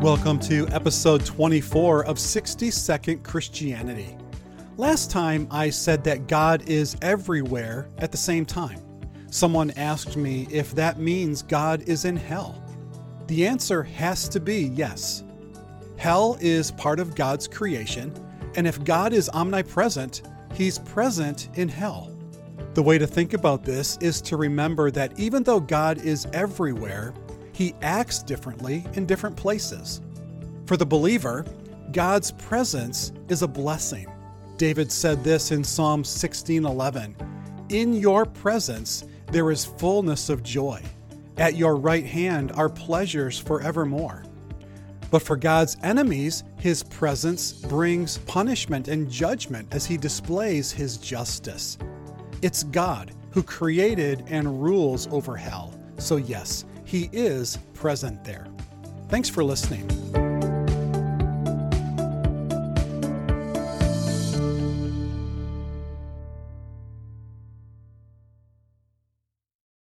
Welcome to episode 24 of 60 Second Christianity. Last time I said that God is everywhere at the same time. Someone asked me if that means God is in hell. The answer has to be yes. Hell is part of God's creation, and if God is omnipresent, He's present in hell. The way to think about this is to remember that even though God is everywhere, He acts differently in different places. For the believer, God's presence is a blessing. David said this in Psalm 16:11, "In your presence there is fullness of joy. At your right hand are pleasures forevermore." But for God's enemies, his presence brings punishment and judgment as he displays his justice. It's God who created and rules over hell. So, yes, he is present there. Thanks for listening.